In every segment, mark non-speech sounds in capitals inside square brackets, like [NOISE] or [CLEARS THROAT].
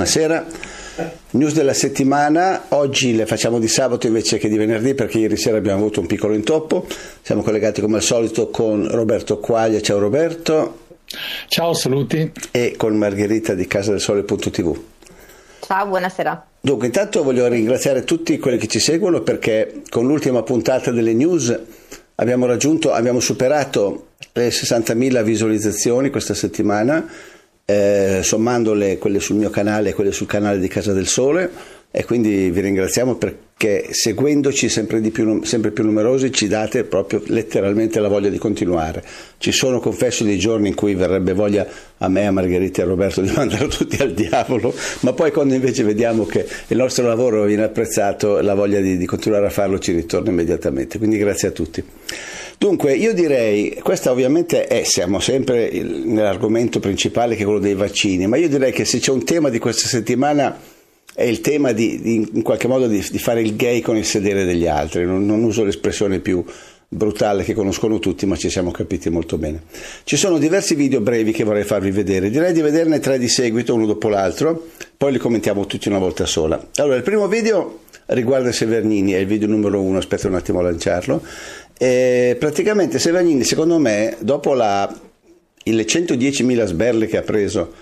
buonasera. News della settimana, oggi le facciamo di sabato invece che di venerdì perché ieri sera abbiamo avuto un piccolo intoppo. Siamo collegati come al solito con Roberto Quaglia, ciao Roberto. Ciao, saluti. E con Margherita di casadelsole.tv. Ciao, buonasera. Dunque, intanto voglio ringraziare tutti quelli che ci seguono perché con l'ultima puntata delle news abbiamo raggiunto, abbiamo superato le 60.000 visualizzazioni questa settimana eh, sommandole quelle sul mio canale e quelle sul canale di Casa del Sole e quindi vi ringraziamo perché seguendoci sempre, più, sempre più numerosi ci date proprio letteralmente la voglia di continuare. Ci sono, confesso, dei giorni in cui verrebbe voglia a me, a Margherita e a Roberto di [LAUGHS] mandare tutti al diavolo, ma poi quando invece vediamo che il nostro lavoro viene apprezzato, la voglia di, di continuare a farlo ci ritorna immediatamente. Quindi grazie a tutti. Dunque, io direi, questa ovviamente è, siamo sempre nell'argomento principale che è quello dei vaccini, ma io direi che se c'è un tema di questa settimana è il tema di, di in qualche modo di, di, fare il gay con il sedere degli altri, non, non uso l'espressione più brutale che conoscono tutti, ma ci siamo capiti molto bene. Ci sono diversi video brevi che vorrei farvi vedere, direi di vederne tre di seguito, uno dopo l'altro, poi li commentiamo tutti una volta sola. Allora, il primo video riguarda Severnini, è il video numero uno, aspetta un attimo a lanciarlo. E praticamente Severnini, secondo me, dopo la, le 110.000 sberle che ha preso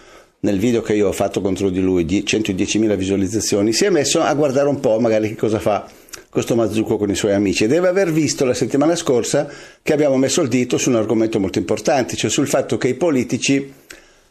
nel video che io ho fatto contro di lui, 110.000 visualizzazioni, si è messo a guardare un po' magari che cosa fa questo Mazzucco con i suoi amici e deve aver visto la settimana scorsa che abbiamo messo il dito su un argomento molto importante, cioè sul fatto che i politici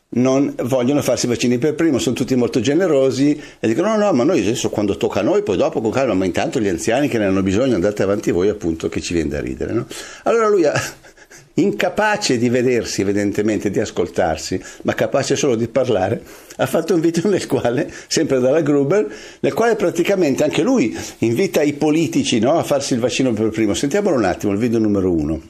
non vogliono farsi vaccini per primo, sono tutti molto generosi e dicono no, no, ma noi adesso quando tocca a noi, poi dopo con calma, ma intanto gli anziani che ne hanno bisogno andate avanti voi appunto che ci viene da ridere. No? Allora lui [LAUGHS] incapace di vedersi evidentemente, di ascoltarsi, ma capace solo di parlare, ha fatto un video nel quale, sempre dalla Gruber, nel quale praticamente anche lui invita i politici no, a farsi il vaccino per primo. Sentiamolo un attimo, il video numero uno.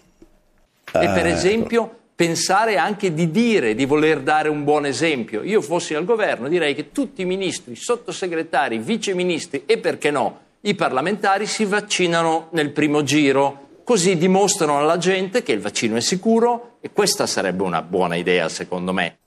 E per ah, esempio ecco pensare anche di dire di voler dare un buon esempio. Io fossi al governo direi che tutti i ministri, sottosegretari, viceministri e perché no, i parlamentari si vaccinano nel primo giro, così dimostrano alla gente che il vaccino è sicuro e questa sarebbe una buona idea secondo me.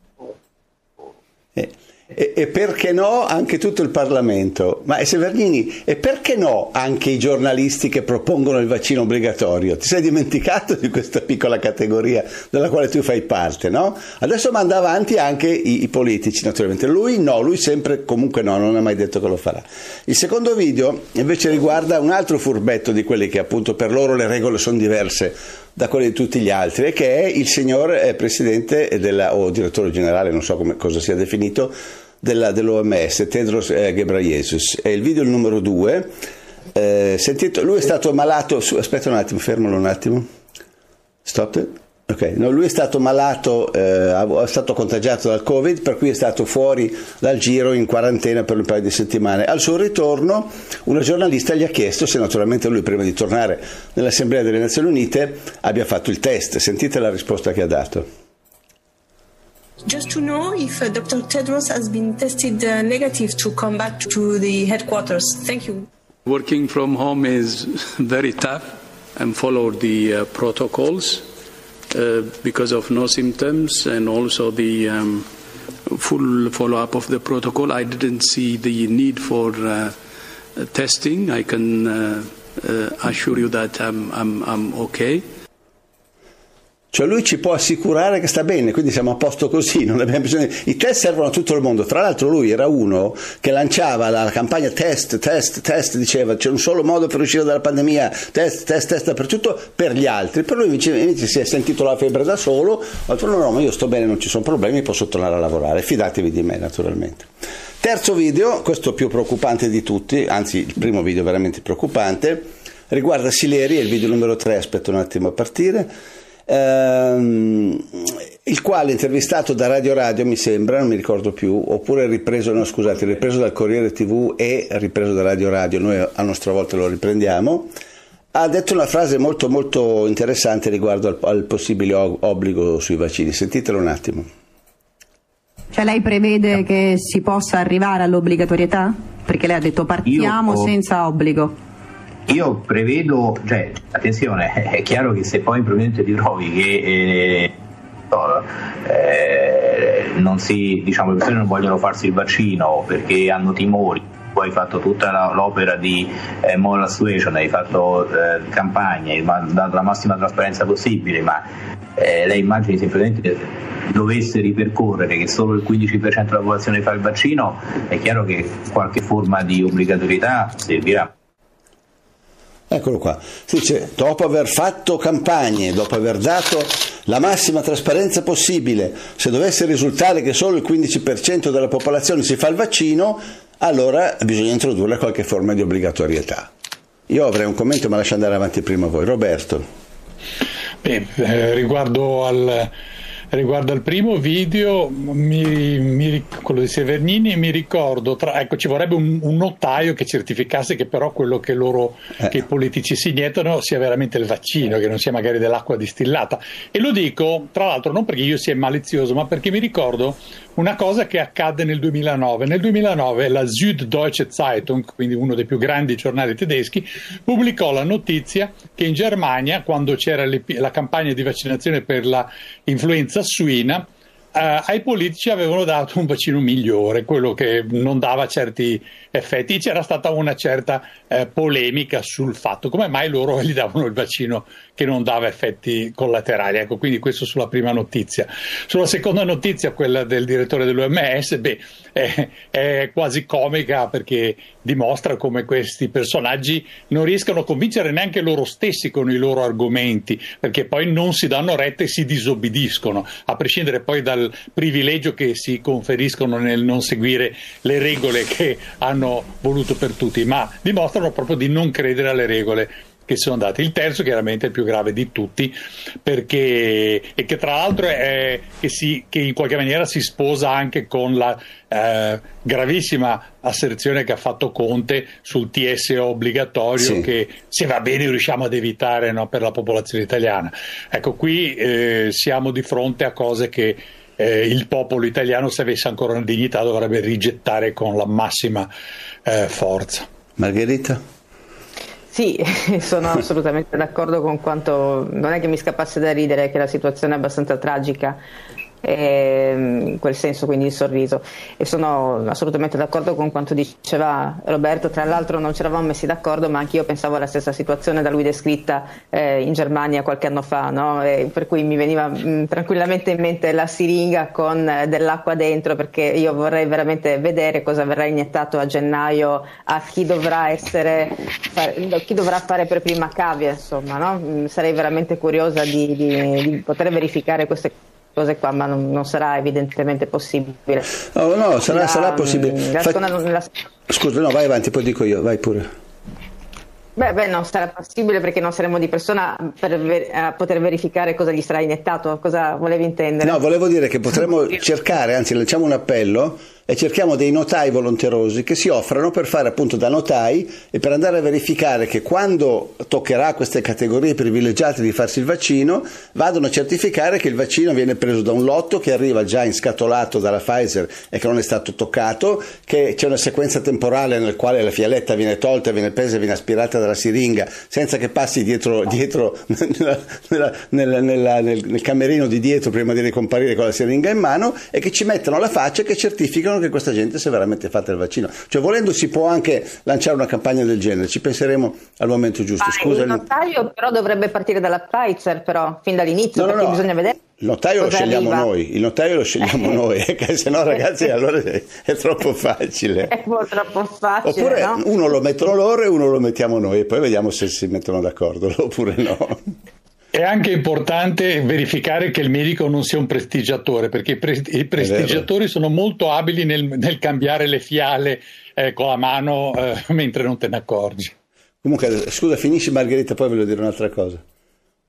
Eh. E, e, perché no anche tutto il Parlamento? Ma Severnini, e perché no anche i giornalisti che propongono il vaccino obbligatorio? Ti sei dimenticato di questa piccola categoria della quale tu fai parte, no? Adesso manda avanti anche i, i politici, naturalmente. Lui no, lui sempre comunque no, non ha mai detto che lo farà. Il secondo video invece riguarda un altro furbetto di quelli che appunto per loro le regole sono diverse da quelle di tutti gli altri e che è il signor eh, presidente della, o direttore generale, non so come, cosa sia definito, della, dell'OMS, Tedros eh, Ghebreyesus. È il video numero 2. Eh, sentito, lui è stato malato, su, aspetta un attimo, fermalo un attimo. Stop it. Okay. No, lui è stato malato, eh, è stato contagiato dal Covid, per cui è stato fuori dal giro in quarantena per un paio di settimane. Al suo ritorno, una giornalista gli ha chiesto se naturalmente lui, prima di tornare nell'Assemblea delle Nazioni Unite, abbia fatto il test. Sentite la risposta che ha dato. Just to know if uh, Dr. Tedros has been tested uh, negative to come back to the headquarters. Thank you. Working from home is [LAUGHS] very tough and follow the uh, protocols. Uh, because of no symptoms and also the um, full follow up of the protocol, I didn't see the need for uh, testing. I can uh, assure you that I'm, I'm, I'm okay. Cioè lui ci può assicurare che sta bene, quindi siamo a posto così, non abbiamo bisogno. I test servono a tutto il mondo. Tra l'altro lui era uno che lanciava la, campagna test, test, test, diceva c'è un solo modo per uscire dalla pandemia, test, test, test dappertutto per gli altri. Per lui invece, invece si è sentito la febbre da solo, ha detto no, no, ma io sto bene, non ci sono problemi, posso tornare a lavorare. Fidatevi di me naturalmente. Terzo video, questo più preoccupante di tutti, anzi il primo video veramente preoccupante, riguarda Sileri, è il video numero 3, aspetta un attimo a partire ehm, il quale intervistato da Radio Radio mi sembra, non mi ricordo più, oppure ripreso, no scusate, ripreso dal Corriere TV e ripreso da Radio Radio, noi a nostra volta lo riprendiamo, ha detto una frase molto molto interessante riguardo al, al possibile obbligo sui vaccini. Sentitelo un attimo. Cioè lei prevede che si possa arrivare all'obbligatorietà? Perché lei ha detto partiamo Io, senza obbligo. Io prevedo, cioè, attenzione, [LAUGHS] è chiaro che se poi probabilmente ti trovi che eh, eh, non si, diciamo, le persone non vogliono farsi il vaccino perché hanno timori poi hai fatto tutta la, l'opera di eh, moral suasion, hai fatto eh, campagne, hai dato la massima trasparenza possibile, ma eh, lei immagini semplicemente dovesse ripercorrere che solo il 15% della popolazione fa il vaccino, è chiaro che qualche forma di obbligatorietà servirà. Eccolo qua, si dice, dopo aver fatto campagne, dopo aver dato la massima trasparenza possibile, se dovesse risultare che solo il 15% della popolazione si fa il vaccino, allora bisogna introdurre qualche forma di obbligatorietà. Io avrei un commento, ma lascio andare avanti prima voi. Roberto. Beh, eh, riguardo al Riguardo al primo video, mi, mi, quello di Severnini, mi ricordo, tra, ecco, ci vorrebbe un, un, notaio che certificasse che però quello che, loro, eh. che i politici si iniettano sia veramente il vaccino, che non sia magari dell'acqua distillata. E lo dico, tra l'altro, non perché io sia malizioso, ma perché mi ricordo una cosa che accadde nel 2009. Nel 2009 la Süddeutsche Zeitung, quindi uno dei più grandi giornali tedeschi, pubblicò la notizia che in Germania, quando c'era le, la campagna di vaccinazione per l'influenza suina, Uh, ai politici avevano dato un vaccino migliore, quello che non dava certi effetti. C'era stata una certa eh, polemica sul fatto come mai loro gli davano il vaccino che non dava effetti collaterali. Ecco, quindi questo sulla prima notizia. Sulla seconda notizia, quella del direttore dell'OMS, beh, è, è quasi comica perché dimostra come questi personaggi non riescano a convincere neanche loro stessi con i loro argomenti, perché poi non si danno retta e si disobbediscono, a prescindere poi dal privilegio che si conferiscono nel non seguire le regole che hanno voluto per tutti, ma dimostrano proprio di non credere alle regole che sono date. Il terzo, chiaramente, è il più grave di tutti, perché e che tra l'altro è, che, si, che in qualche maniera si sposa anche con la eh, gravissima asserzione che ha fatto Conte sul TSO obbligatorio, sì. che se va bene riusciamo ad evitare no, per la popolazione italiana. Ecco, qui eh, siamo di fronte a cose che eh, il popolo italiano, se avesse ancora una dignità, dovrebbe rigettare con la massima eh, forza. Margherita? Sì, [LAUGHS] sono [LAUGHS] assolutamente d'accordo con quanto... Non è che mi scappasse da ridere, che la situazione è abbastanza tragica Ehm, in quel senso quindi il sorriso e sono assolutamente d'accordo con quanto diceva Roberto tra l'altro non ci eravamo messi d'accordo ma anche io pensavo alla stessa situazione da lui descritta eh, in Germania qualche anno fa no? per cui mi veniva mh, mm, tranquillamente in mente la siringa con eh, dell'acqua dentro perché io vorrei veramente vedere cosa verrà iniettato a gennaio a chi dovrà essere chi dovrà fare per prima cavia insomma no? Mm, sarei veramente curiosa di, di, di poter verificare queste cose cose qua, ma non, non sarà evidentemente possibile. No, no, sarà, la, sarà possibile. La Fa... la... Scusa, no, vai avanti, poi dico io, vai pure. Beh, beh, non sarà possibile perché non saremo di persona per ver- poter verificare cosa gli sarà iniettato. Cosa volevi intendere? No, volevo dire che potremmo cercare, anzi, lanciamo un appello e cerchiamo dei notai volonterosi che si offrano per fare appunto da notai e per andare a verificare che quando toccherà a queste categorie privilegiate di farsi il vaccino vadano a certificare che il vaccino viene preso da un lotto che arriva già inscatolato dalla Pfizer e che non è stato toccato, che c'è una sequenza temporale nel quale la fialetta viene tolta, viene presa e viene aspirata dalla siringa senza che passi dietro, dietro [LAUGHS] nella, nella, nella, nel, nel camerino di dietro prima di ricomparire con la siringa in mano e che ci mettono la faccia che certificano che questa gente si è veramente fatta il vaccino. Cioè, volendo, si può anche lanciare una campagna del genere, ci penseremo al momento giusto. Ah, Scusa, il notaio però dovrebbe partire dalla Pfizer, però, fin dall'inizio, no, perché no, bisogna vedere. Il notaio lo scegliamo arriva. noi, il notaio lo scegliamo [LAUGHS] noi, perché se no ragazzi allora è, è, troppo facile. È troppo facile. Oppure no? uno lo mettono loro e uno lo mettiamo noi e poi vediamo se si mettono d'accordo [LAUGHS] oppure no. È anche importante verificare che il medico non sia un prestigiatore, perché i, pre- i prestigiatori sono molto abili nel, nel cambiare le fiale eh, con la mano eh, [LAUGHS] mentre non te ne accorgi. Comunque, scusa, finisci Margherita, poi voglio dire un'altra cosa.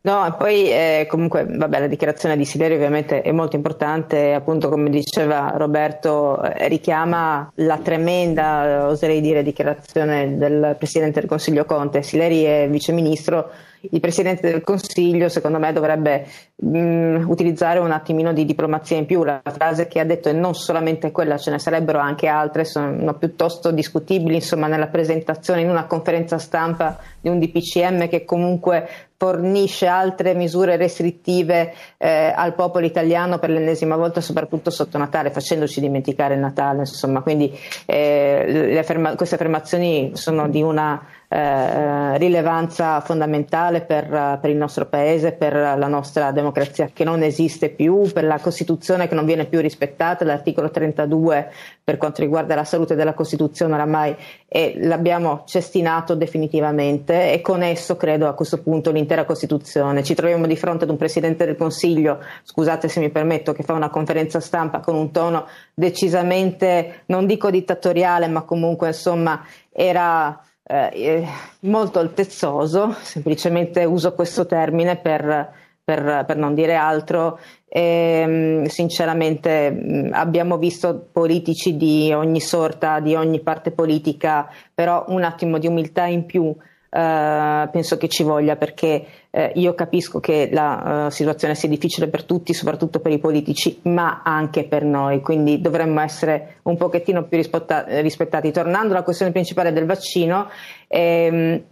No, poi eh, comunque vabbè, la dichiarazione di Silerio ovviamente è molto importante, appunto come diceva Roberto, eh, richiama la tremenda, oserei dire, dichiarazione del Presidente del Consiglio Conte. Sileri è viceministro il Presidente del Consiglio secondo me dovrebbe mh, mm, utilizzare un attimino di diplomazia in più. La frase che ha detto è non solamente quella, ce ne sarebbero anche altre, sono piuttosto discutibili insomma, nella presentazione in una conferenza stampa di un DPCM che comunque fornisce altre misure restrittive eh, al popolo italiano per l'ennesima volta, soprattutto sotto Natale, facendoci dimenticare il Natale. Insomma. Quindi eh, afferma- queste affermazioni sono di una eh, rilevanza fondamentale per, per, il nostro paese, per la nostra democrazia che non esiste più, per la Costituzione che non viene più rispettata, l'articolo 32 per quanto riguarda la salute della Costituzione oramai e l'abbiamo cestinato definitivamente e con esso credo a questo punto l'intera Costituzione. Ci troviamo di fronte ad un Presidente del Consiglio, scusate se mi permetto, che fa una conferenza stampa con un tono decisamente, non dico dittatoriale, ma comunque insomma era eh, molto altezzoso, semplicemente uso questo termine per, per, per non dire altro. E, sinceramente abbiamo visto politici di ogni sorta, di ogni parte politica, però un attimo di umiltà in più Uh, penso che ci voglia perché uh, io capisco che la uh, situazione sia difficile per tutti, soprattutto per i politici, ma anche per noi, quindi dovremmo essere un pochettino più rispetta- rispettati. Tornando alla questione principale del vaccino, ehm,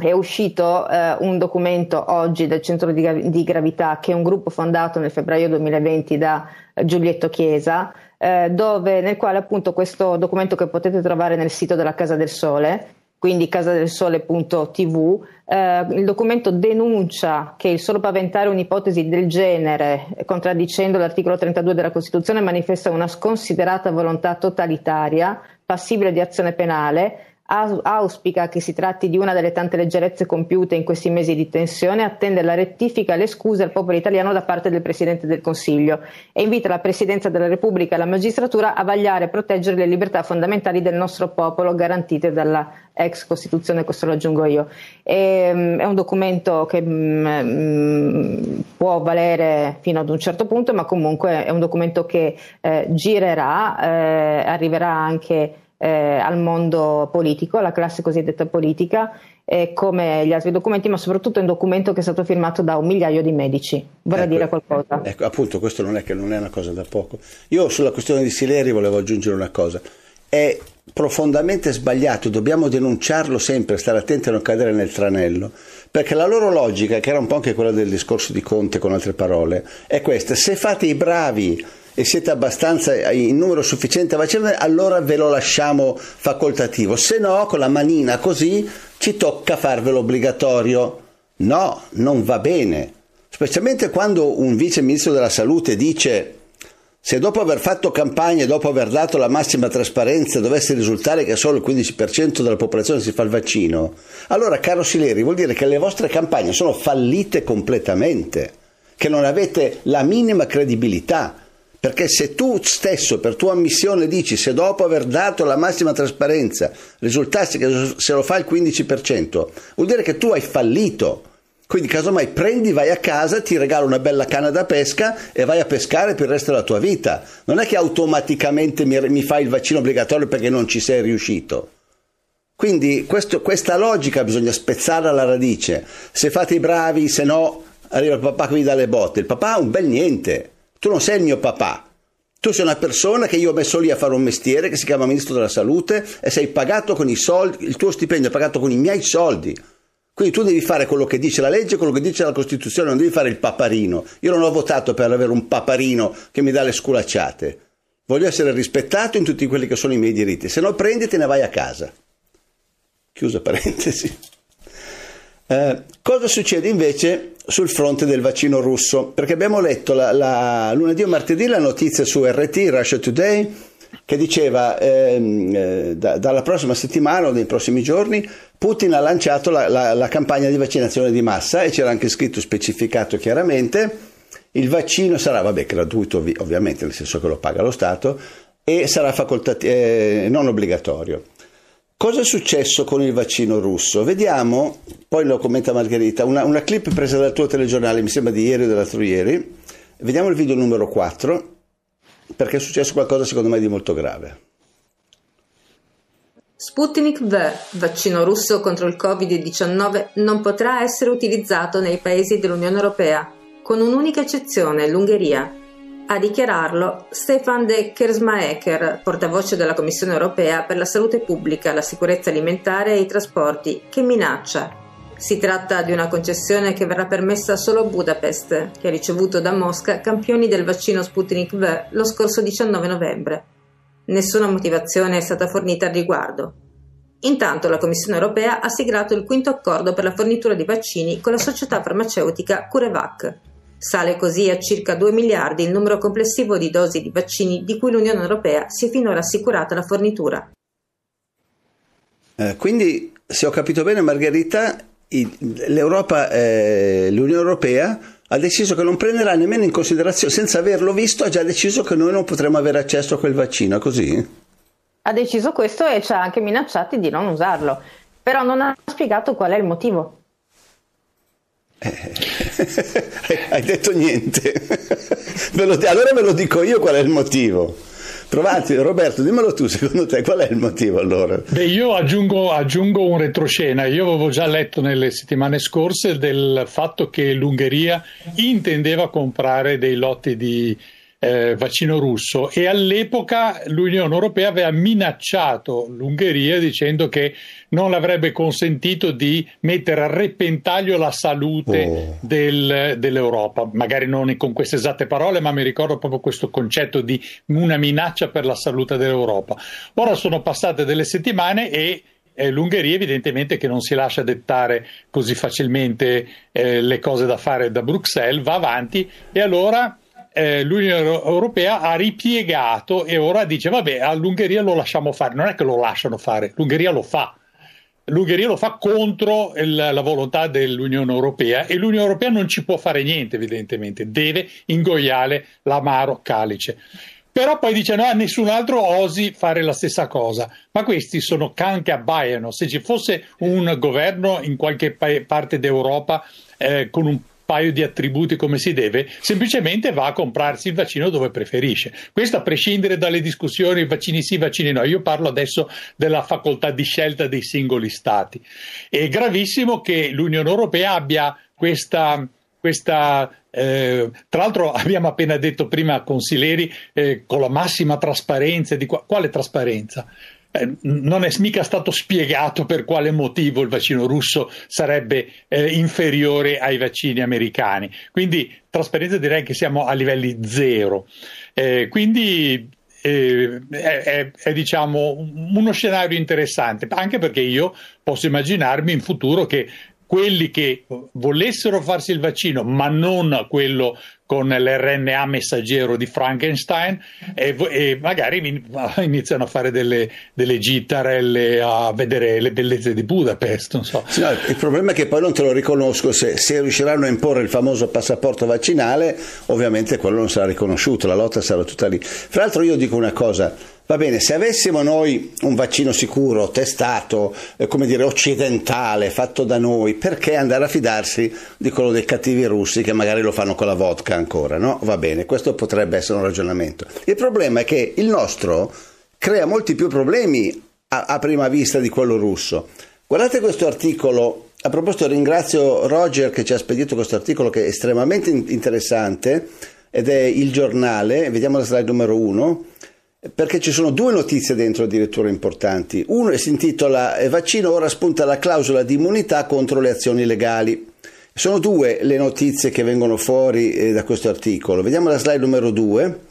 è uscito un documento oggi del Centro di, di, Gravità, che è un gruppo fondato nel febbraio 2020 da Giulietto Chiesa, dove, nel quale appunto questo documento che potete trovare nel sito della Casa del Sole, quindi casadelsole.tv, eh, il documento denuncia che il solo paventare un'ipotesi del genere, contraddicendo l'articolo 32 della Costituzione, manifesta una sconsiderata volontà totalitaria, passibile di azione penale, auspica che si tratti di una delle tante leggerezze compiute in questi mesi di tensione, attende la rettifica e le scuse al popolo italiano da parte del Presidente del Consiglio e invita la Presidenza della Repubblica e la magistratura a vagliare e proteggere le libertà fondamentali del nostro popolo garantite dalla ex Costituzione, questo lo aggiungo io. E, um, è un documento che um, può valere fino ad un certo punto, ma comunque è un documento che eh, girerà, eh, arriverà anche eh, al mondo politico, alla classe cosiddetta politica, eh, come gli altri documenti, ma soprattutto è un documento che è stato firmato da un migliaio di medici. Vorrei ecco, dire qualcosa. Ecco, appunto, questo non è che non è una cosa da poco. Io sulla questione di Sileri volevo aggiungere una cosa. È profondamente sbagliato, dobbiamo denunciarlo sempre, stare attenti a non cadere nel tranello, perché la loro logica, che era un po' anche quella del discorso di Conte con altre parole, è questa, se fate i bravi e siete abbastanza in numero sufficiente a vaccinare, allora ve lo lasciamo facoltativo. Se no, con la manina così ci tocca farvelo obbligatorio. No, non va bene. Specialmente quando un vice ministro della salute dice se dopo aver fatto campagna e dopo aver dato la massima trasparenza dovesse risultare che solo il 15% della popolazione si fa il vaccino, allora caro Sileri vuol dire che le vostre campagne sono fallite completamente, che non avete la minima credibilità. Perché se tu stesso per tua ammissione dici se dopo aver dato la massima trasparenza risultasse che se lo fa il 15%, vuol dire che tu hai fallito. Quindi casomai prendi, vai a casa, ti regalo una bella canna da pesca e vai a pescare per il resto della tua vita. Non è che automaticamente mi, mi fai il vaccino obbligatorio perché non ci sei riuscito. Quindi questo, questa logica bisogna spezzare alla radice. Se fate i bravi, se no arriva il papà che vi dà le botte. Il papà ha un bel niente. Tu non sei il mio papà. Tu sei una persona che io ho messo lì a fare un mestiere che si chiama Ministro della Salute e sei pagato con i soldi, il tuo stipendio è pagato con i miei soldi. Quindi tu devi fare quello che dice la legge, quello che dice la Costituzione, non devi fare il paparino. Io non ho votato per avere un paparino che mi dà le sculacciate. Voglio essere rispettato in tutti quelli che sono i miei diritti, se no prendi e ne vai a casa. Chiusa parentesi. Eh, cosa succede invece sul fronte del vaccino russo? Perché abbiamo letto la, la, lunedì o martedì la notizia su RT, Russia Today, che diceva ehm, eh, da, dalla prossima settimana o nei prossimi giorni Putin ha lanciato la, la, la, campagna di vaccinazione di massa e c'era anche scritto specificato chiaramente il vaccino sarà vabbè, gratuito ovviamente nel senso che lo paga lo Stato e sarà facoltativo, eh, non obbligatorio. Cosa è successo con il vaccino russo? Vediamo, poi lo commenta Margherita, una, una clip presa dal tuo telegiornale, mi sembra di ieri o dell'altro ieri. Vediamo il video numero 4, perché è successo qualcosa secondo me di molto grave. Sputnik V, vaccino russo contro il Covid-19, non potrà essere utilizzato nei paesi dell'Unione Europea, con un'unica eccezione, l'Ungheria. A dichiararlo Stefan de Kersmaeker, portavoce della Commissione Europea per la salute pubblica, la sicurezza alimentare e i trasporti, che minaccia. Si tratta di una concessione che verrà permessa solo a Budapest, che ha ricevuto da Mosca campioni del vaccino Sputnik V lo scorso 19 novembre. Nessuna motivazione è stata fornita al riguardo. Intanto la Commissione europea ha siglato il quinto accordo per la fornitura di vaccini con la società farmaceutica CureVac. Sale così a circa 2 miliardi il numero complessivo di dosi di vaccini di cui l'Unione europea si è finora assicurata la fornitura. Eh, quindi, se ho capito bene, Margherita, l'Europa, eh, l'Unione europea ha deciso che non prenderà nemmeno in considerazione, senza averlo visto, ha già deciso che noi non potremo avere accesso a quel vaccino, è così? Ha deciso questo e ci ha anche minacciati di non usarlo, però non ha spiegato qual è il motivo. Eh, [LAUGHS] hai detto niente. [LAUGHS] allora ve lo dico io qual è il motivo. Provate, Roberto, dimmelo tu, secondo te qual è il motivo allora? Beh, io aggiungo, aggiungo un retroscena. Io avevo già letto nelle settimane scorse del fatto che l'Ungheria intendeva comprare dei lotti di eh, vaccino russo e all'epoca l'Unione Europea aveva minacciato l'Ungheria dicendo che non avrebbe consentito di mettere a repentaglio la salute oh. del, dell'Europa, magari non con queste esatte parole, ma mi ricordo proprio questo concetto di una minaccia per la salute dell'Europa. Ora sono passate delle settimane e eh, l'Ungheria evidentemente che non si lascia dettare così facilmente eh, le cose da fare da Bruxelles, va avanti e allora eh, l'Unione Europea ha ripiegato e ora dice vabbè all'Ungheria lo lasciamo fare, non è che lo lasciano fare, l'Ungheria lo fa. L'Ungheria lo fa contro il, la volontà dell'Unione Europea e l'Unione Europea non ci può fare niente evidentemente, deve ingoiare l'amaro calice. Però poi dice no, nessun altro osi fare la stessa cosa. Ma questi sono can che abbaiano. Se ci fosse un governo in qualche pa- parte d'Europa eh, con un paio di attributi come si deve, semplicemente va a comprarsi il vaccino dove preferisce. Questo a prescindere dalle discussioni vaccini sì, vaccini no. Io parlo adesso della facoltà di scelta dei singoli stati. È gravissimo che l'Unione Europea abbia questa questa, eh, tra l'altro [LAUGHS] abbiamo appena detto prima consiglieri eh, con la massima trasparenza, di qua, quale trasparenza? Eh, non è mica stato spiegato per quale motivo il vaccino russo sarebbe eh, inferiore ai vaccini americani. Quindi trasparenza direi che siamo a livelli zero. Eh, quindi eh, è, è, è, diciamo uno scenario interessante, anche perché io posso immaginarmi in futuro che quelli che volessero farsi il vaccino, ma non quello con l'RNA messaggero di Frankenstein e, e magari iniziano a fare delle, delle gittarelle a vedere le bellezze di Budapest. So. Sì, il problema è che poi non te lo riconosco, se, se, riusciranno a imporre il famoso passaporto vaccinale, ovviamente quello non sarà riconosciuto, la lotta sarà tutta lì. Fra l'altro io dico una cosa, Va bene, se avessimo noi un vaccino sicuro, testato, eh, come dire, occidentale, fatto da noi, perché andare a fidarsi di quello dei cattivi russi che magari lo fanno con la vodka ancora, no? Va bene, questo potrebbe essere un ragionamento. Il problema è che il nostro crea molti più problemi a, a prima vista di quello russo. Guardate questo articolo, a proposito ringrazio Roger che ci ha spedito questo articolo che è estremamente interessante ed è il giornale, vediamo la slide numero uno perché ci sono due notizie dentro addirittura importanti. Uno si intitola Vaccino ora spunta la clausola di immunità contro le azioni legali. Sono due le notizie che vengono fuori eh, da questo articolo. Vediamo la slide numero due.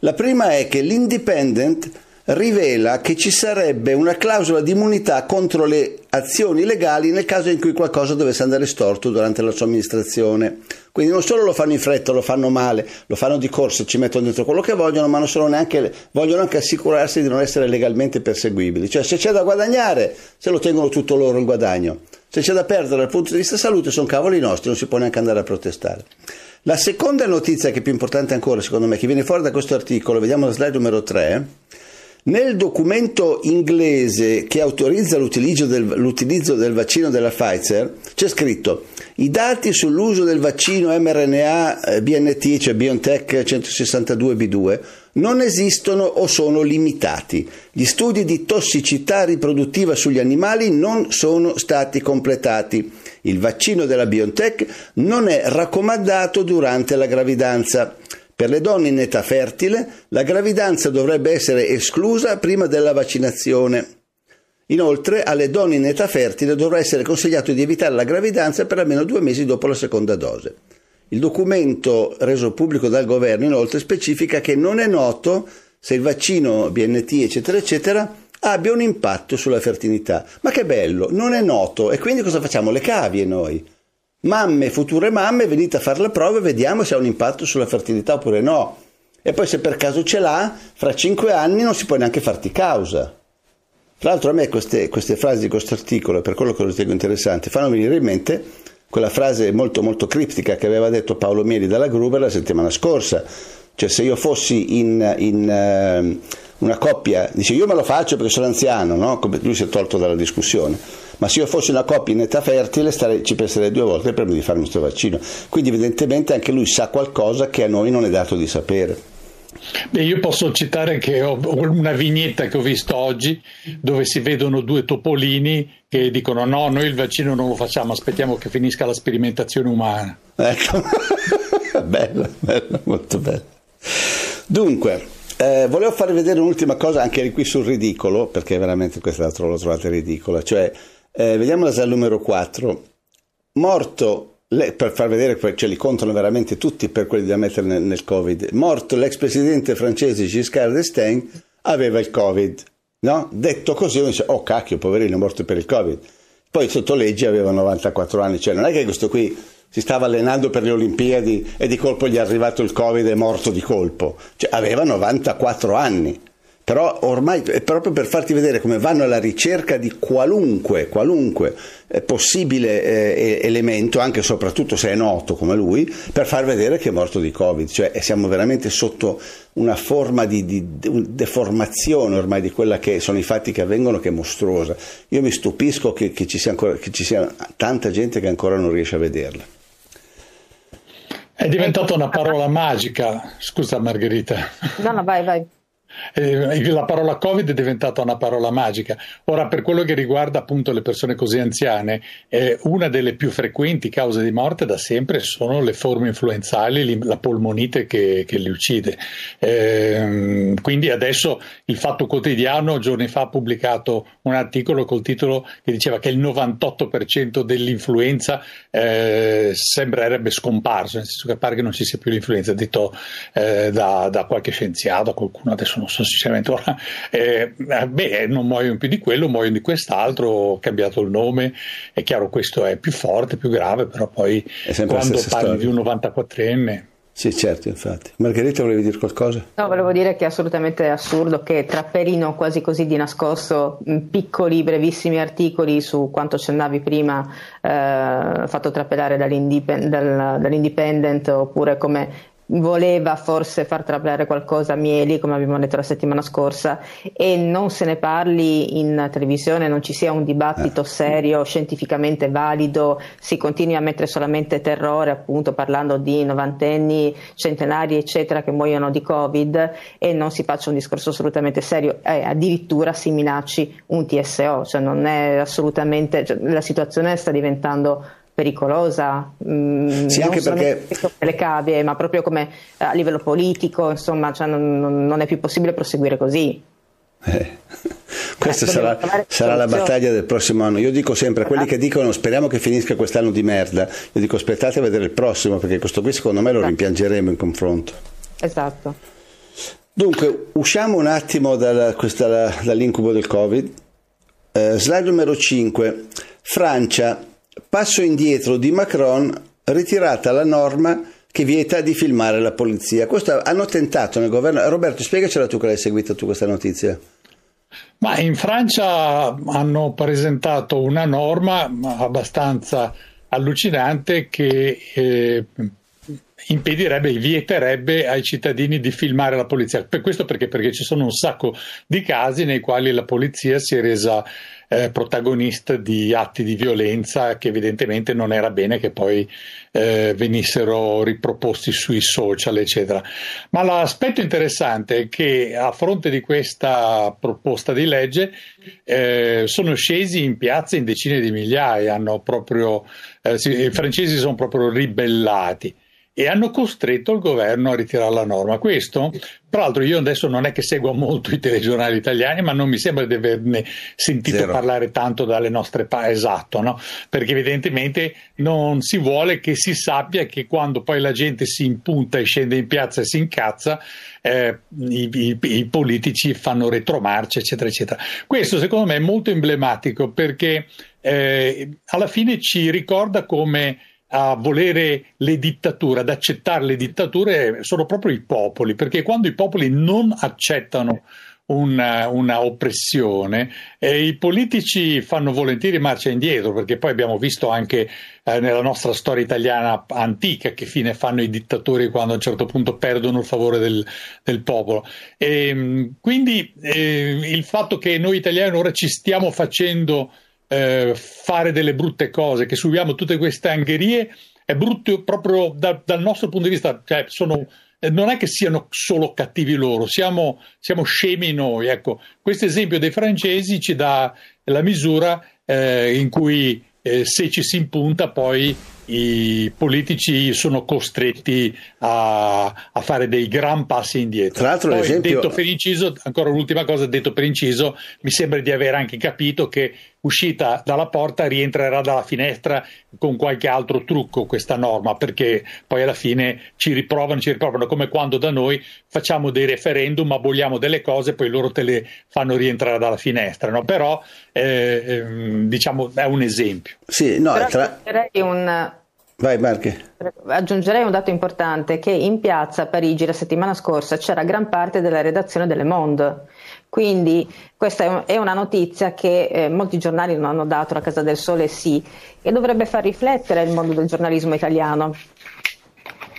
La prima è che l'Independent rivela che ci sarebbe una clausola di immunità contro le azioni legali nel caso in cui qualcosa dovesse andare storto durante la sua amministrazione. Quindi non solo lo fanno in fretta, lo fanno male, lo fanno di corsa, ci mettono dentro quello che vogliono, ma neanche, vogliono anche assicurarsi di non essere legalmente perseguibili. Cioè se c'è da guadagnare, se lo tengono tutto loro il guadagno. Se c'è da perdere dal punto di vista salute, sono cavoli nostri, non si può neanche andare a protestare. La seconda notizia che è più importante ancora, secondo me, che viene fuori da questo articolo, vediamo la slide numero 3, Nel documento inglese che autorizza l'utilizzo del, l'utilizzo del vaccino della Pfizer c'è scritto i dati sull'uso del vaccino mRNA eh, BNT, cioè BioNTech 162b2, non esistono o sono limitati. Gli studi di tossicità riproduttiva sugli animali non sono stati completati. Il vaccino della BioNTech non è raccomandato durante la gravidanza. Per le donne in età fertile la gravidanza dovrebbe essere esclusa prima della vaccinazione. Inoltre alle donne in età fertile dovrà essere consigliato di evitare la gravidanza per almeno due mesi dopo la seconda dose. Il documento reso pubblico dal governo inoltre specifica che non è noto se il vaccino BNT eccetera eccetera abbia un impatto sulla fertilità. Ma che bello, non è noto e quindi cosa facciamo? Le cavie noi mamme, future mamme, venite a fare la prova e vediamo se ha un impatto sulla fertilità oppure no. E poi se per caso ce l'ha, fra cinque anni non si può neanche farti causa. Tra l'altro a me queste, queste frasi di questo articolo, per quello che lo ritengo interessante, fanno venire in mente quella frase molto molto criptica che aveva detto Paolo Mieli dalla Gruber la settimana scorsa. Cioè se io fossi in, in uh, una coppia, dice io me lo faccio perché sono anziano, no? Come lui si è tolto dalla discussione ma se io fossi una coppia in età fertile starei, ci penserei due volte prima di farmi questo vaccino. Quindi evidentemente anche lui sa qualcosa che a noi non è dato di sapere. Beh, io posso citare che ho una vignetta che ho visto oggi dove si vedono due topolini che dicono no, noi il vaccino non lo facciamo, aspettiamo che finisca la sperimentazione umana. Ecco, [LAUGHS] bello, bello, molto bello. Dunque, eh, volevo farvi vedere un'ultima cosa anche qui sul ridicolo, perché veramente questa l'ho trovata ridicola, cioè eh, vediamo la slide numero 4. Morto, le, per far vedere, ce li contano veramente tutti per quelli da mettere nel, nel Covid. Morto l'ex presidente francese Giscard d'Estaing, aveva il Covid. No? Detto così, uno dice, oh cacchio, poverino, è morto per il Covid. Poi sotto legge aveva 94 anni, cioè non è che questo qui si stava allenando per le Olimpiadi e di colpo gli è arrivato il Covid e è morto di colpo. Cioè aveva 94 anni. Però ormai è proprio per farti vedere come vanno alla ricerca di qualunque, qualunque eh, possibile eh, elemento, anche e soprattutto se è noto come lui, per far vedere che è morto di Covid. Cioè siamo veramente sotto una forma di, di, di deformazione ormai di quella che sono i fatti che avvengono che è mostruosa. Io mi stupisco che, che, ci, sia ancora, che ci sia tanta gente che ancora non riesce a vederla. È diventata una parola magica. Scusa Margherita. No, no, vai, vai. Eh, la parola Covid è diventata una parola magica. Ora, per quello che riguarda appunto le persone così anziane, eh, una delle più frequenti cause di morte da sempre sono le forme influenzali, la polmonite che, che li uccide. Eh, quindi adesso il Fatto Quotidiano giorni fa ha pubblicato un articolo col titolo che diceva che il 98% dell'influenza eh, sembrerebbe scomparso, nel senso che pare che non ci sia più l'influenza, detto eh, da, da qualche scienziato, qualcuno adesso non so sinceramente ora, eh, eh, beh, non muoiono più di quello, muoiono di quest'altro, ho cambiato il nome, è chiaro questo è più forte, più grave, però poi quando parli storia. di un 94enne... Sì, certo, infatti. Margherita, volevi dire qualcosa? No, volevo dire che è assolutamente assurdo che trapperino quasi così di nascosto piccoli, brevissimi articoli su quanto accennavi prima, eh, fatto trappellare dall'indipendent, dall'independent oppure come voleva forse far trapelare qualcosa a Mieli, come abbiamo detto la settimana scorsa, e non se ne parli in televisione, non ci sia un dibattito eh. serio, scientificamente valido, si continui a mettere solamente terrore, appunto parlando di novantenni, centenari, eccetera, che muoiono di Covid e non si faccia un discorso assolutamente serio, e addirittura si minacci un TSO, cioè non è assolutamente, cioè, la situazione sta diventando pericolosa, mm, sì, anche perché le cavie, ma proprio come a livello politico, insomma, cioè non, non, è più possibile proseguire così. Eh. Questa eh, sarà, sarà la battaglia del prossimo anno. Io dico sempre a quelli che dicono speriamo che finisca quest'anno di merda, io dico aspettate a vedere il prossimo perché questo qui secondo me lo esatto. rimpiangeremo in confronto. Esatto. Dunque, usciamo un attimo dalla, questa, dall'incubo del Covid. Eh, slide numero 5. Francia Passo indietro di Macron, ritirata la norma che vieta di filmare la polizia. Questo hanno tentato nel governo. Roberto, spiegacela tu che l'hai seguita tu questa notizia. Ma in Francia hanno presentato una norma abbastanza allucinante che eh, impedirebbe, vieterebbe ai cittadini di filmare la polizia. Per questo perché? Perché ci sono un sacco di casi nei quali la polizia si è resa eh, protagonista di atti di violenza che evidentemente non era bene che poi eh, venissero riproposti sui social, eccetera. Ma l'aspetto interessante è che a fronte di questa proposta di legge eh, sono scesi in piazza in decine di migliaia, proprio, eh, i francesi sono proprio ribellati e hanno costretto il governo a ritirare la norma. Questo, tra l'altro, io adesso non è che seguo molto i telegiornali italiani, ma non mi sembra di averne sentito Zero. parlare tanto dalle nostre parti, esatto, no? perché evidentemente non si vuole che si sappia che quando poi la gente si impunta e scende in piazza e si incazza, eh, i, i, i politici fanno retromarcia, eccetera, eccetera. Questo secondo me è molto emblematico perché eh, alla fine ci ricorda come a volere le dittature, ad accettare le dittature sono proprio i popoli, perché quando i popoli non accettano una, una oppressione eh, i politici fanno volentieri marcia indietro, perché poi abbiamo visto anche eh, nella nostra storia italiana antica che fine fanno i dittatori quando a un certo punto perdono il favore del, del popolo. E, ehm, quindi eh, il fatto che noi italiani ora ci stiamo facendo eh, fare delle brutte cose, che subiamo tutte queste angherie, è brutto proprio da, dal nostro punto di vista, cioè sono, eh, non è che siano solo cattivi loro, siamo, siamo scemi noi. Ecco, questo esempio dei francesi ci dà la misura eh, in cui eh, se ci si impunta poi i politici sono costretti a, a, fare dei gran passi indietro. Tra l'altro, Poi, l'esempio... detto per inciso, ancora l'ultima cosa, detto per inciso, mi sembra di aver anche capito che uscita dalla porta rientrerà dalla finestra con qualche altro trucco questa norma, perché poi alla fine ci riprovano, ci riprovano come quando da noi facciamo dei referendum, aboliamo delle cose, poi loro te le fanno rientrare dalla finestra. No? Però eh, ehm, diciamo è un esempio. Sì, no, tra... un Vai Marche. Aggiungerei un dato importante che in piazza a Parigi la settimana scorsa c'era gran parte della redazione delle Monde. Quindi questa è una notizia che eh, molti giornali non hanno dato, la Casa del Sole sì, e dovrebbe far riflettere il mondo del giornalismo italiano,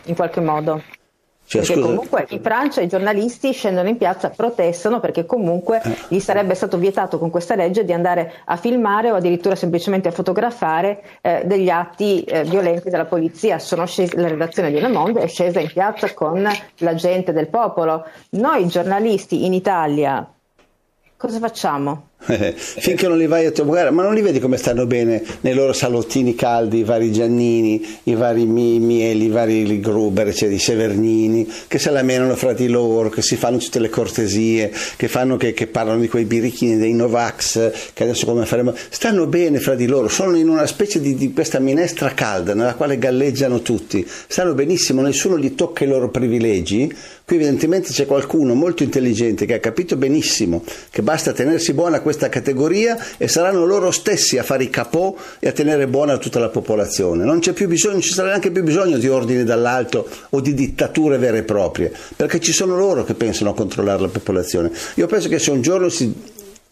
in qualche modo. Cioè, perché scusa. comunque in Francia i giornalisti scendono in piazza, protestano perché comunque eh. gli sarebbe stato vietato con questa legge di andare a filmare o addirittura semplicemente a fotografare eh, degli atti eh, violenti della polizia. Scesi, la redazione di Le Monde è scesa in piazza con la gente del popolo. Noi giornalisti in Italia cosa facciamo? Finché non li vai a trovare, ma non li vedi come stanno bene nei loro salottini caldi, i vari Giannini, i vari Mieli, i vari Gruber, cioè i Severnini, che se la menano fra di loro, che si fanno tutte le cortesie, che, fanno, che, che parlano di quei birichini dei Novax, che adesso come faremo, stanno bene fra di loro, sono in una specie di, di questa minestra calda nella quale galleggiano tutti, stanno benissimo, nessuno gli tocca i loro privilegi, qui evidentemente c'è qualcuno molto intelligente che ha capito benissimo che basta tenersi buona questa questa categoria e saranno loro stessi a fare i capò e a tenere buona tutta la popolazione. Non c'è più bisogno, non ci sarà neanche più bisogno di ordini dall'alto o di dittature vere e proprie, perché ci sono loro che pensano a controllare la popolazione. Io penso che se un giorno si,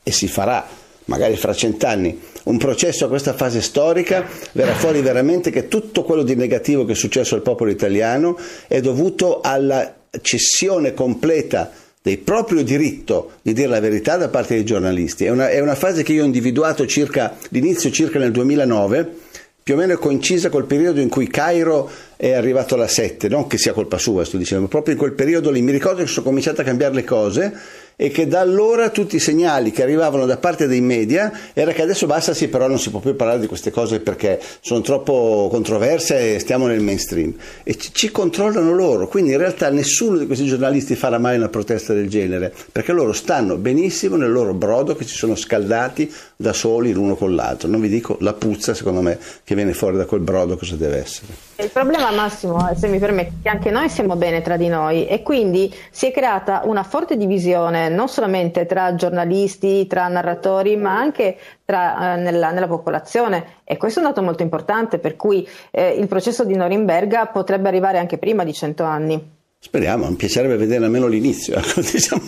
e si farà, magari fra cent'anni, un processo a questa fase storica, verrà fuori veramente che tutto quello di negativo che è successo al popolo italiano è dovuto alla cessione completa del proprio diritto di dire la verità da parte dei giornalisti. È una, è una fase che io ho individuato circa, l'inizio circa nel 2009, più o meno coincisa col periodo in cui Cairo è arrivato alla 7, non che sia colpa sua, sto dicendo, ma proprio in quel periodo lì mi ricordo che sono cominciate a cambiare le cose e che da allora tutti i segnali che arrivavano da parte dei media era che adesso basta, sì, però non si può più parlare di queste cose perché sono troppo controverse e stiamo nel mainstream. E ci, ci controllano loro, quindi in realtà nessuno di questi giornalisti farà mai una protesta del genere, perché loro stanno benissimo nel loro brodo che si sono scaldati da soli l'uno con l'altro. Non vi dico la puzza, secondo me, che viene fuori da quel brodo cosa deve essere. Il problema Massimo, se mi permetti, è che anche noi siamo bene tra di noi e quindi si è creata una forte divisione non solamente tra giornalisti, tra narratori, ma anche tra, eh, nella, nella, popolazione e questo è un dato molto importante per cui eh, il processo di Norimberga potrebbe arrivare anche prima di cento anni. Speriamo, mi piacerebbe vedere almeno l'inizio, ecco, [LAUGHS] diciamo,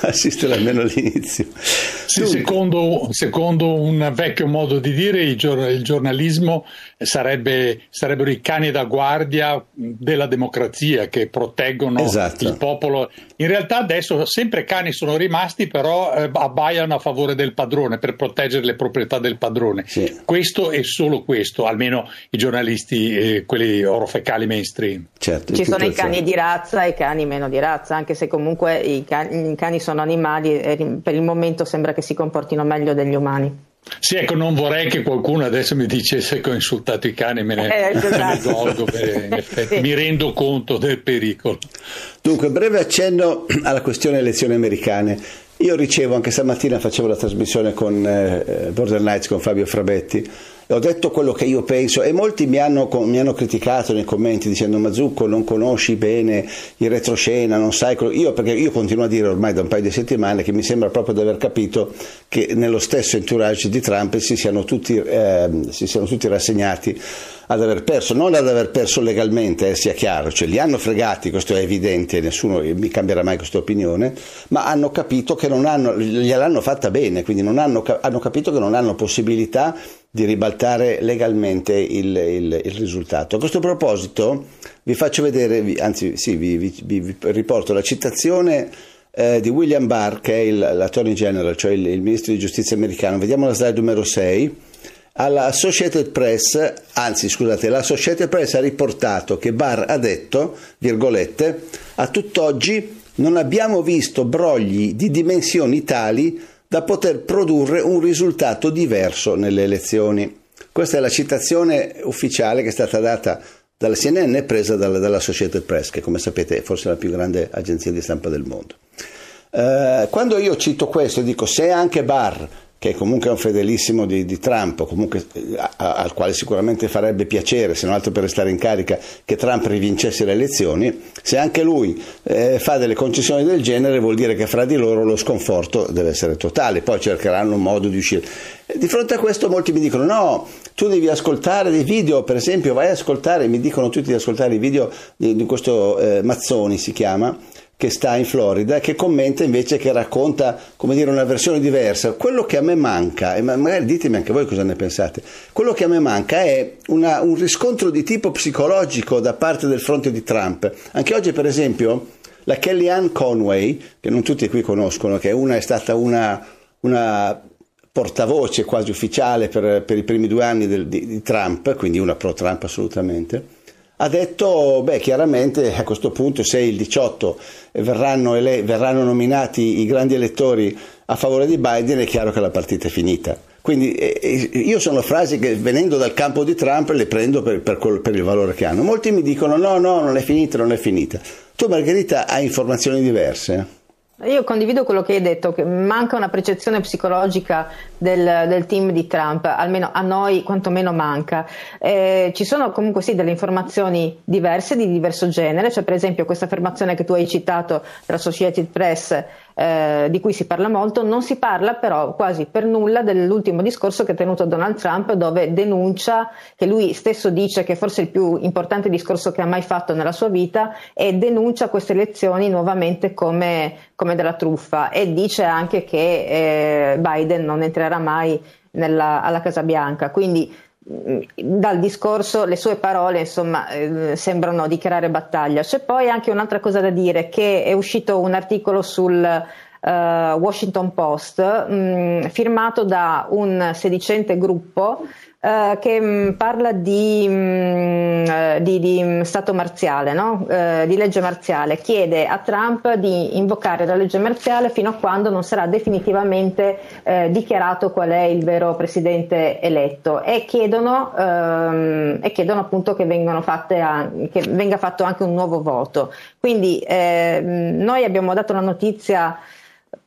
assistere almeno all'inizio. Sì, secondo, secondo, un vecchio modo di dire, il, giornalismo sarebbe, sarebbero i cani da guardia della democrazia che proteggono esatto. il popolo. In realtà adesso sempre cani sono rimasti, però eh, abbaiano a favore del padrone per proteggere le proprietà del padrone. Sì. Questo e solo questo, almeno i giornalisti, eh, quelli orofecali mainstream. Certo, Ci sono i cani di razza e i cani meno di razza, anche se comunque i cani, i cani sono animali e per il momento sembra che si comportino meglio degli umani. Sì, ecco, non vorrei che qualcuno adesso mi dicesse che ho insultato i cani, me ne, eh, esatto. golgo, in effetti sì. mi rendo conto del pericolo. Dunque, breve accenno [CLEARS THROAT] alla questione elezioni americane. Io ricevo, anche stamattina facevo la trasmissione con eh, Border Nights con Fabio Frabetti, ho detto quello che io penso e molti mi hanno, mi hanno criticato nei commenti dicendo Mazzucco non conosci bene il retroscena, non sai quello. Io, perché io continuo a dire ormai da un paio di settimane che mi sembra proprio di aver capito che nello stesso entourage di Trump si siano tutti, eh, si siano tutti rassegnati ad aver perso, non ad aver perso legalmente, eh, sia chiaro, cioè li hanno fregati, questo è evidente, nessuno mi cambierà mai questa opinione, ma hanno capito che non hanno, gliel'hanno fatta bene, quindi hanno, hanno capito che non hanno possibilità di ribaltare legalmente il, il, il, risultato. A questo proposito vi faccio vedere, anzi sì, vi, vi, vi riporto la citazione eh, di William Barr, che è l'Attorney General, cioè il, il, ministro di giustizia americano. Vediamo la slide numero 6. Alla Associated Press, anzi scusate, l'Associated Press ha riportato che Barr ha detto, virgolette, a tutt'oggi non abbiamo visto brogli di dimensioni tali da poter produrre un risultato diverso nelle elezioni. Questa è la citazione ufficiale che è stata data dalla CNN e presa dalla, dalla Associated Press, che come sapete è forse la più grande agenzia di stampa del mondo. Eh, quando io cito questo dico se anche Barr che comunque è un fedelissimo di, di Trump, comunque, eh, a, al quale sicuramente farebbe piacere, se non altro per restare in carica, che Trump rivincesse le elezioni, se anche lui eh, fa delle concessioni del genere vuol dire che fra di loro lo sconforto deve essere totale, poi cercheranno un modo di uscire. Di fronte a questo molti mi dicono no, tu devi ascoltare dei video, per esempio vai ad ascoltare, mi dicono tutti di ascoltare i video di, di questo eh, Mazzoni si chiama, che sta in Florida che commenta invece che racconta come dire una versione diversa. Quello che a me manca, e magari ditemi anche voi cosa ne pensate, quello che a me manca è una, un riscontro di tipo psicologico da parte del fronte di Trump. Anche oggi per esempio la Kellyanne Conway, che non tutti qui conoscono, che una è stata una, una portavoce quasi ufficiale per, per, i primi due anni del, di, di Trump, quindi una pro Trump assolutamente, ha detto, beh, chiaramente a questo punto se il 18 verranno, ele- verranno nominati i grandi elettori a favore di Biden, è chiaro che la partita è finita. Quindi eh, io sono frasi che venendo dal campo di Trump le prendo per, per, per, il valore che hanno. Molti mi dicono no, no, non è finita, non è finita. Tu Margherita hai informazioni diverse? Io condivido quello che hai detto, che manca una percezione psicologica del, del team di Trump, almeno a noi quantomeno manca. Eh, ci sono comunque sì delle informazioni diverse, di diverso genere, cioè per esempio questa affermazione che tu hai citato dell'Associated Press eh, di cui si parla molto, non si parla però quasi per nulla dell'ultimo discorso che ha tenuto Donald Trump dove denuncia, che lui stesso dice che forse è il più importante discorso che ha mai fatto nella sua vita e denuncia queste elezioni nuovamente come, come della truffa e dice anche che eh, Biden non entrerà mai nella, alla Casa Bianca. Quindi dal discorso, le sue parole insomma eh, sembrano dichiarare battaglia. C'è poi anche un'altra cosa da dire che è uscito un articolo sul uh, Washington Post mh, mm, firmato da un sedicente gruppo Uh, che mh, mm, parla di, mh, mm, eh, di, di, mm, stato marziale, no? uh, di legge marziale, chiede a Trump di invocare la legge marziale fino a quando non sarà definitivamente uh, dichiarato qual è il vero presidente eletto e chiedono, ehm, e chiedono appunto che, a, che, venga fatto anche un nuovo voto. Quindi noi abbiamo dato la notizia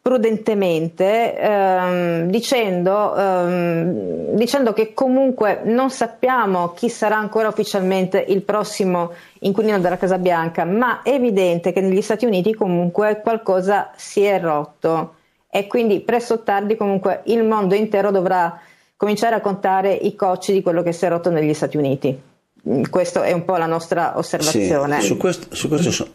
prudentemente ehm, dicendo, ehm, dicendo, che comunque non sappiamo chi sarà ancora ufficialmente il prossimo inquilino della Casa Bianca, ma è evidente che negli Stati Uniti comunque qualcosa si è rotto e quindi presto o tardi comunque il mondo intero dovrà cominciare a contare i cocci di quello che si è rotto negli Stati Uniti. Questa è un po' la nostra osservazione. Sì, su questo, su questo so,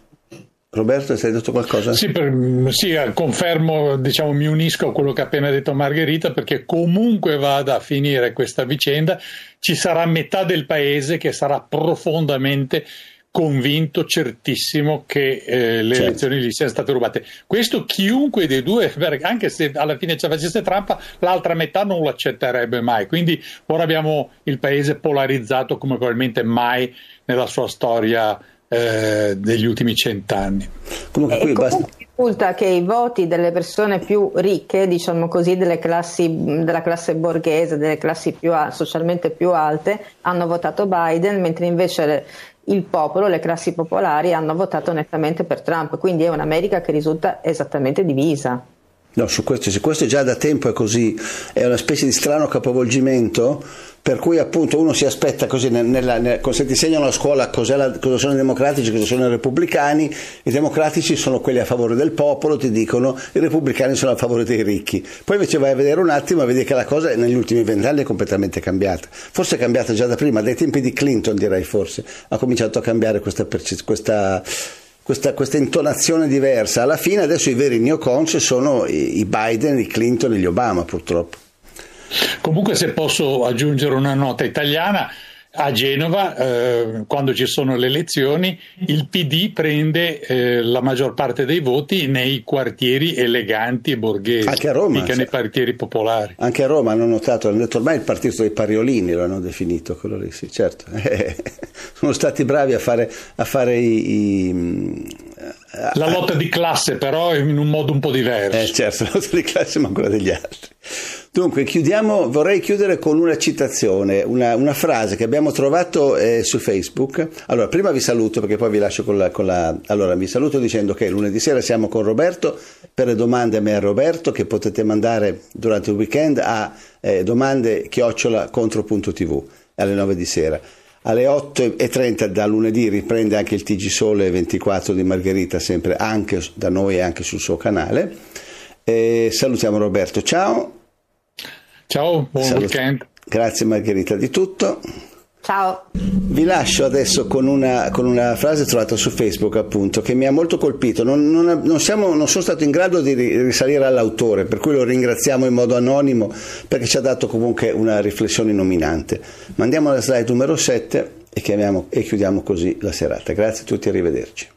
Roberto, ti hai detto qualcosa? Sì, per, sì, confermo, diciamo, mi unisco a quello che ha appena detto Margherita, perché comunque vada a finire questa vicenda, ci sarà metà del paese che sarà profondamente convinto, certissimo che eh, le certo. elezioni gli siano state rubate. Questo chiunque dei due, anche se alla fine ci facesse trampa, l'altra metà non lo accetterebbe mai. Quindi ora abbiamo il paese polarizzato come probabilmente mai nella sua storia eh, degli ultimi cent'anni. Comunque qui basta risulta che i voti delle persone più ricche, diciamo così, classi, della classe borghese, delle classi più, socialmente più alte, hanno votato Biden, mentre invece il popolo, le classi popolari hanno votato nettamente per Trump, quindi è un'America che risulta esattamente divisa. No, su questo, su questo già da tempo è così, è una specie di strano capovolgimento per cui appunto uno si aspetta così, nella, nella, se ti insegnano a scuola la, cosa sono i democratici, cosa sono i repubblicani, i democratici sono quelli a favore del popolo, ti dicono i repubblicani sono a favore dei ricchi. Poi invece vai a vedere un attimo e vedi che la cosa negli ultimi vent'anni è completamente cambiata. Forse è cambiata già da prima, dai tempi di Clinton direi forse, ha cominciato a cambiare questa, questa questa, questa, intonazione diversa. Alla fine adesso i veri neocons sono i Biden, i Clinton e gli Obama purtroppo. Comunque se posso aggiungere una nota italiana, a Genova, eh, quando ci sono le elezioni, il PD prende eh, la maggior parte dei voti nei quartieri eleganti e borghesi, anche a Roma, mica nei quartieri popolari. Anche a Roma hanno notato, hanno detto ormai il partito dei pariolini lo hanno definito, quello lì, sì, certo. [LAUGHS] sono stati bravi a fare, a fare i, i la lotta di classe però in un modo un po' diverso. Eh certo, [LAUGHS] la lotta di classe ma quella degli altri. Dunque, chiudiamo, vorrei chiudere con una citazione, una, una frase che abbiamo trovato eh, su Facebook. Allora, prima vi saluto perché poi vi lascio con la, con la... Allora, vi saluto dicendo che lunedì sera siamo con Roberto per le domande a me e a Roberto che potete mandare durante il weekend a eh, domande chiocciola contro.tv alle 9 di sera. Alle 8.30 da lunedì riprende anche il TG Sole 24 di Margherita, sempre anche da noi e anche sul suo canale. E salutiamo Roberto, ciao. Ciao, buon Salut- weekend. Grazie Margherita di tutto. Ciao. Vi lascio adesso con una, con una, frase trovata su Facebook, appunto, che mi ha molto colpito. Non, non, non, siamo, non, sono stato in grado di risalire all'autore, per cui lo ringraziamo in modo anonimo perché ci ha dato comunque una riflessione nominante. Ma andiamo alla slide numero 7 e, chiamiamo, e chiudiamo così la serata. Grazie a tutti, arrivederci.